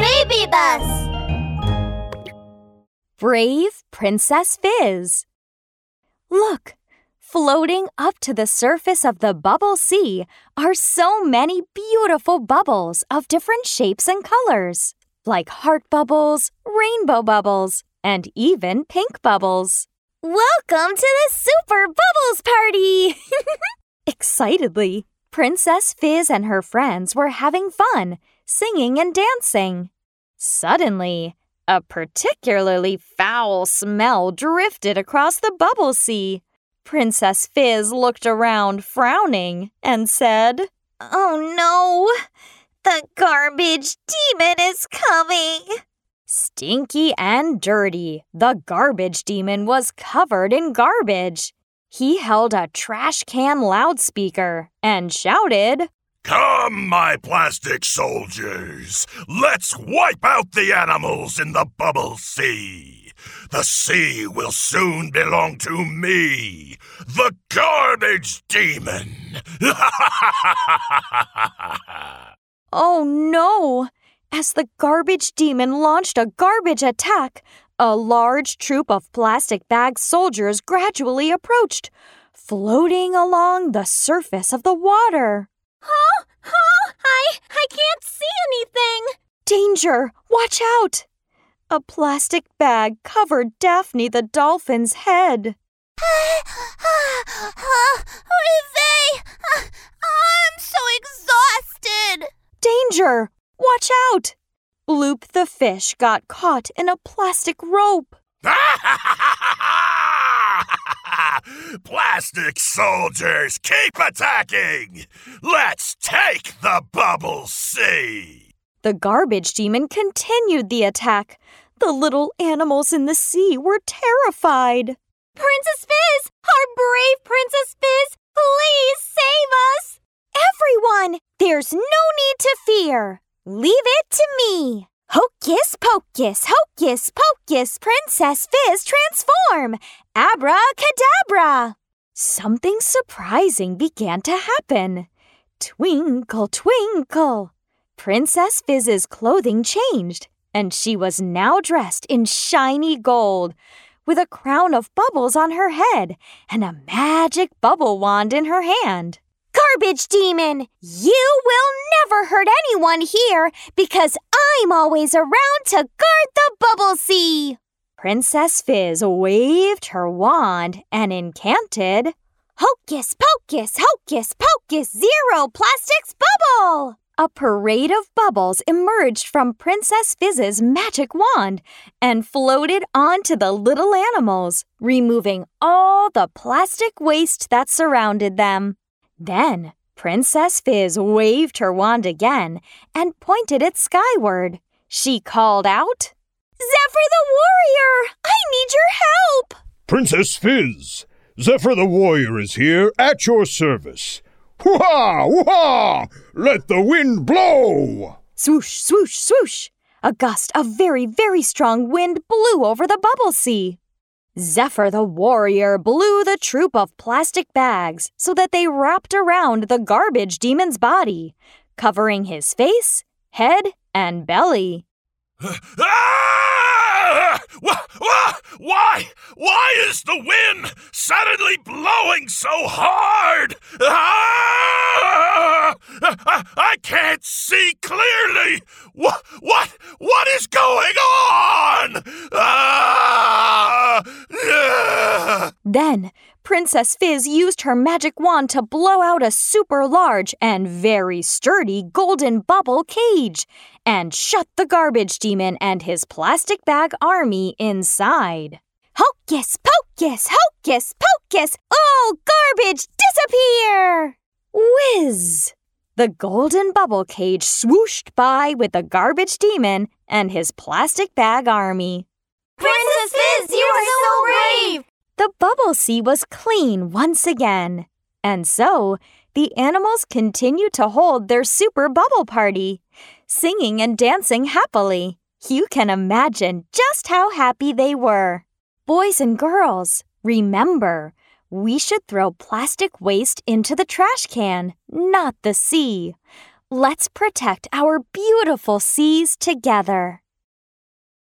BabyBus! Brave Princess Fizz. Look, floating up to the surface of the bubble sea are so many beautiful bubbles of different shapes and colors, like heart bubbles, rainbow bubbles, and even pink bubbles. Welcome to the Super Bubbles Party! Excitedly, Princess Fizz and her friends were having fun, singing and dancing. Suddenly, a particularly foul smell drifted across the bubble sea. Princess Fizz looked around, frowning, and said, Oh no! The garbage demon is coming! Stinky and dirty, the garbage demon was covered in garbage. He held a trash can loudspeaker and shouted, Come, my plastic soldiers! Let's wipe out the animals in the bubble sea! The sea will soon belong to me, the garbage demon! Oh no! As the garbage demon launched a garbage attack, a large troop of plastic bag soldiers gradually approached, floating along the surface of the water. Huh? Huh? I, I can't see anything! Danger! Watch out! A plastic bag covered Daphne the dolphin's head. Rive! Uh, I'm so exhausted! Danger! Watch out! Bloop the fish got caught in a plastic rope. Plastic soldiers, keep attacking! Let's take the bubble sea! The garbage demon continued the attack. The little animals in the sea were terrified. Princess Fizz! Our brave Princess Fizz! Please save us! Everyone, there's no need to fear. Leave it to me. Hocus pocus, hocus pocus, Princess Fizz transform! Abracadabra! Something surprising began to happen. Twinkle, twinkle. Princess Fizz's clothing changed, and she was now dressed in shiny gold, with a crown of bubbles on her head and a magic bubble wand in her hand. Garbage demon! You will never hurt anyone here because I'm always around to guard the bubble sea! Princess Fizz waved her wand and incanted, Hocus pocus, hocus pocus, zero plastics bubble! A parade of bubbles emerged from Princess Fizz's magic wand and floated onto the little animals, removing all the plastic waste that surrounded them. Then Princess Fizz waved her wand again and pointed it skyward. She called out, Zephyr the warrior! I need your help! Princess Fizz, Zephyr the warrior is here at your service. Hoo-ha! Hoo-ha! Let the wind blow! Swoosh, swoosh, swoosh! A gust of very, very strong wind blew over the bubble sea. Zephyr the warrior blew the troop of plastic bags so that they wrapped around the garbage demon's body, covering his face, head, and belly. Wh- wh- Why? Why is the wind suddenly blowing so hard? Ah! I, I can't see clearly. What? What? What is going on? Ah! Then, Princess Fizz used her magic wand to blow out a super large and very sturdy golden bubble cage and shut the garbage demon and his plastic bag army inside. Hocus pocus, hocus pocus, all garbage disappear! Whiz! The golden bubble cage swooshed by with the garbage demon and his plastic bag army. Princess Fizz, you are so brave! The bubble sea was clean once again. And so, the animals continued to hold their super bubble party, singing and dancing happily. You can imagine just how happy they were. Boys and girls, remember, we should throw plastic waste into the trash can, not the sea. Let's protect our beautiful seas together.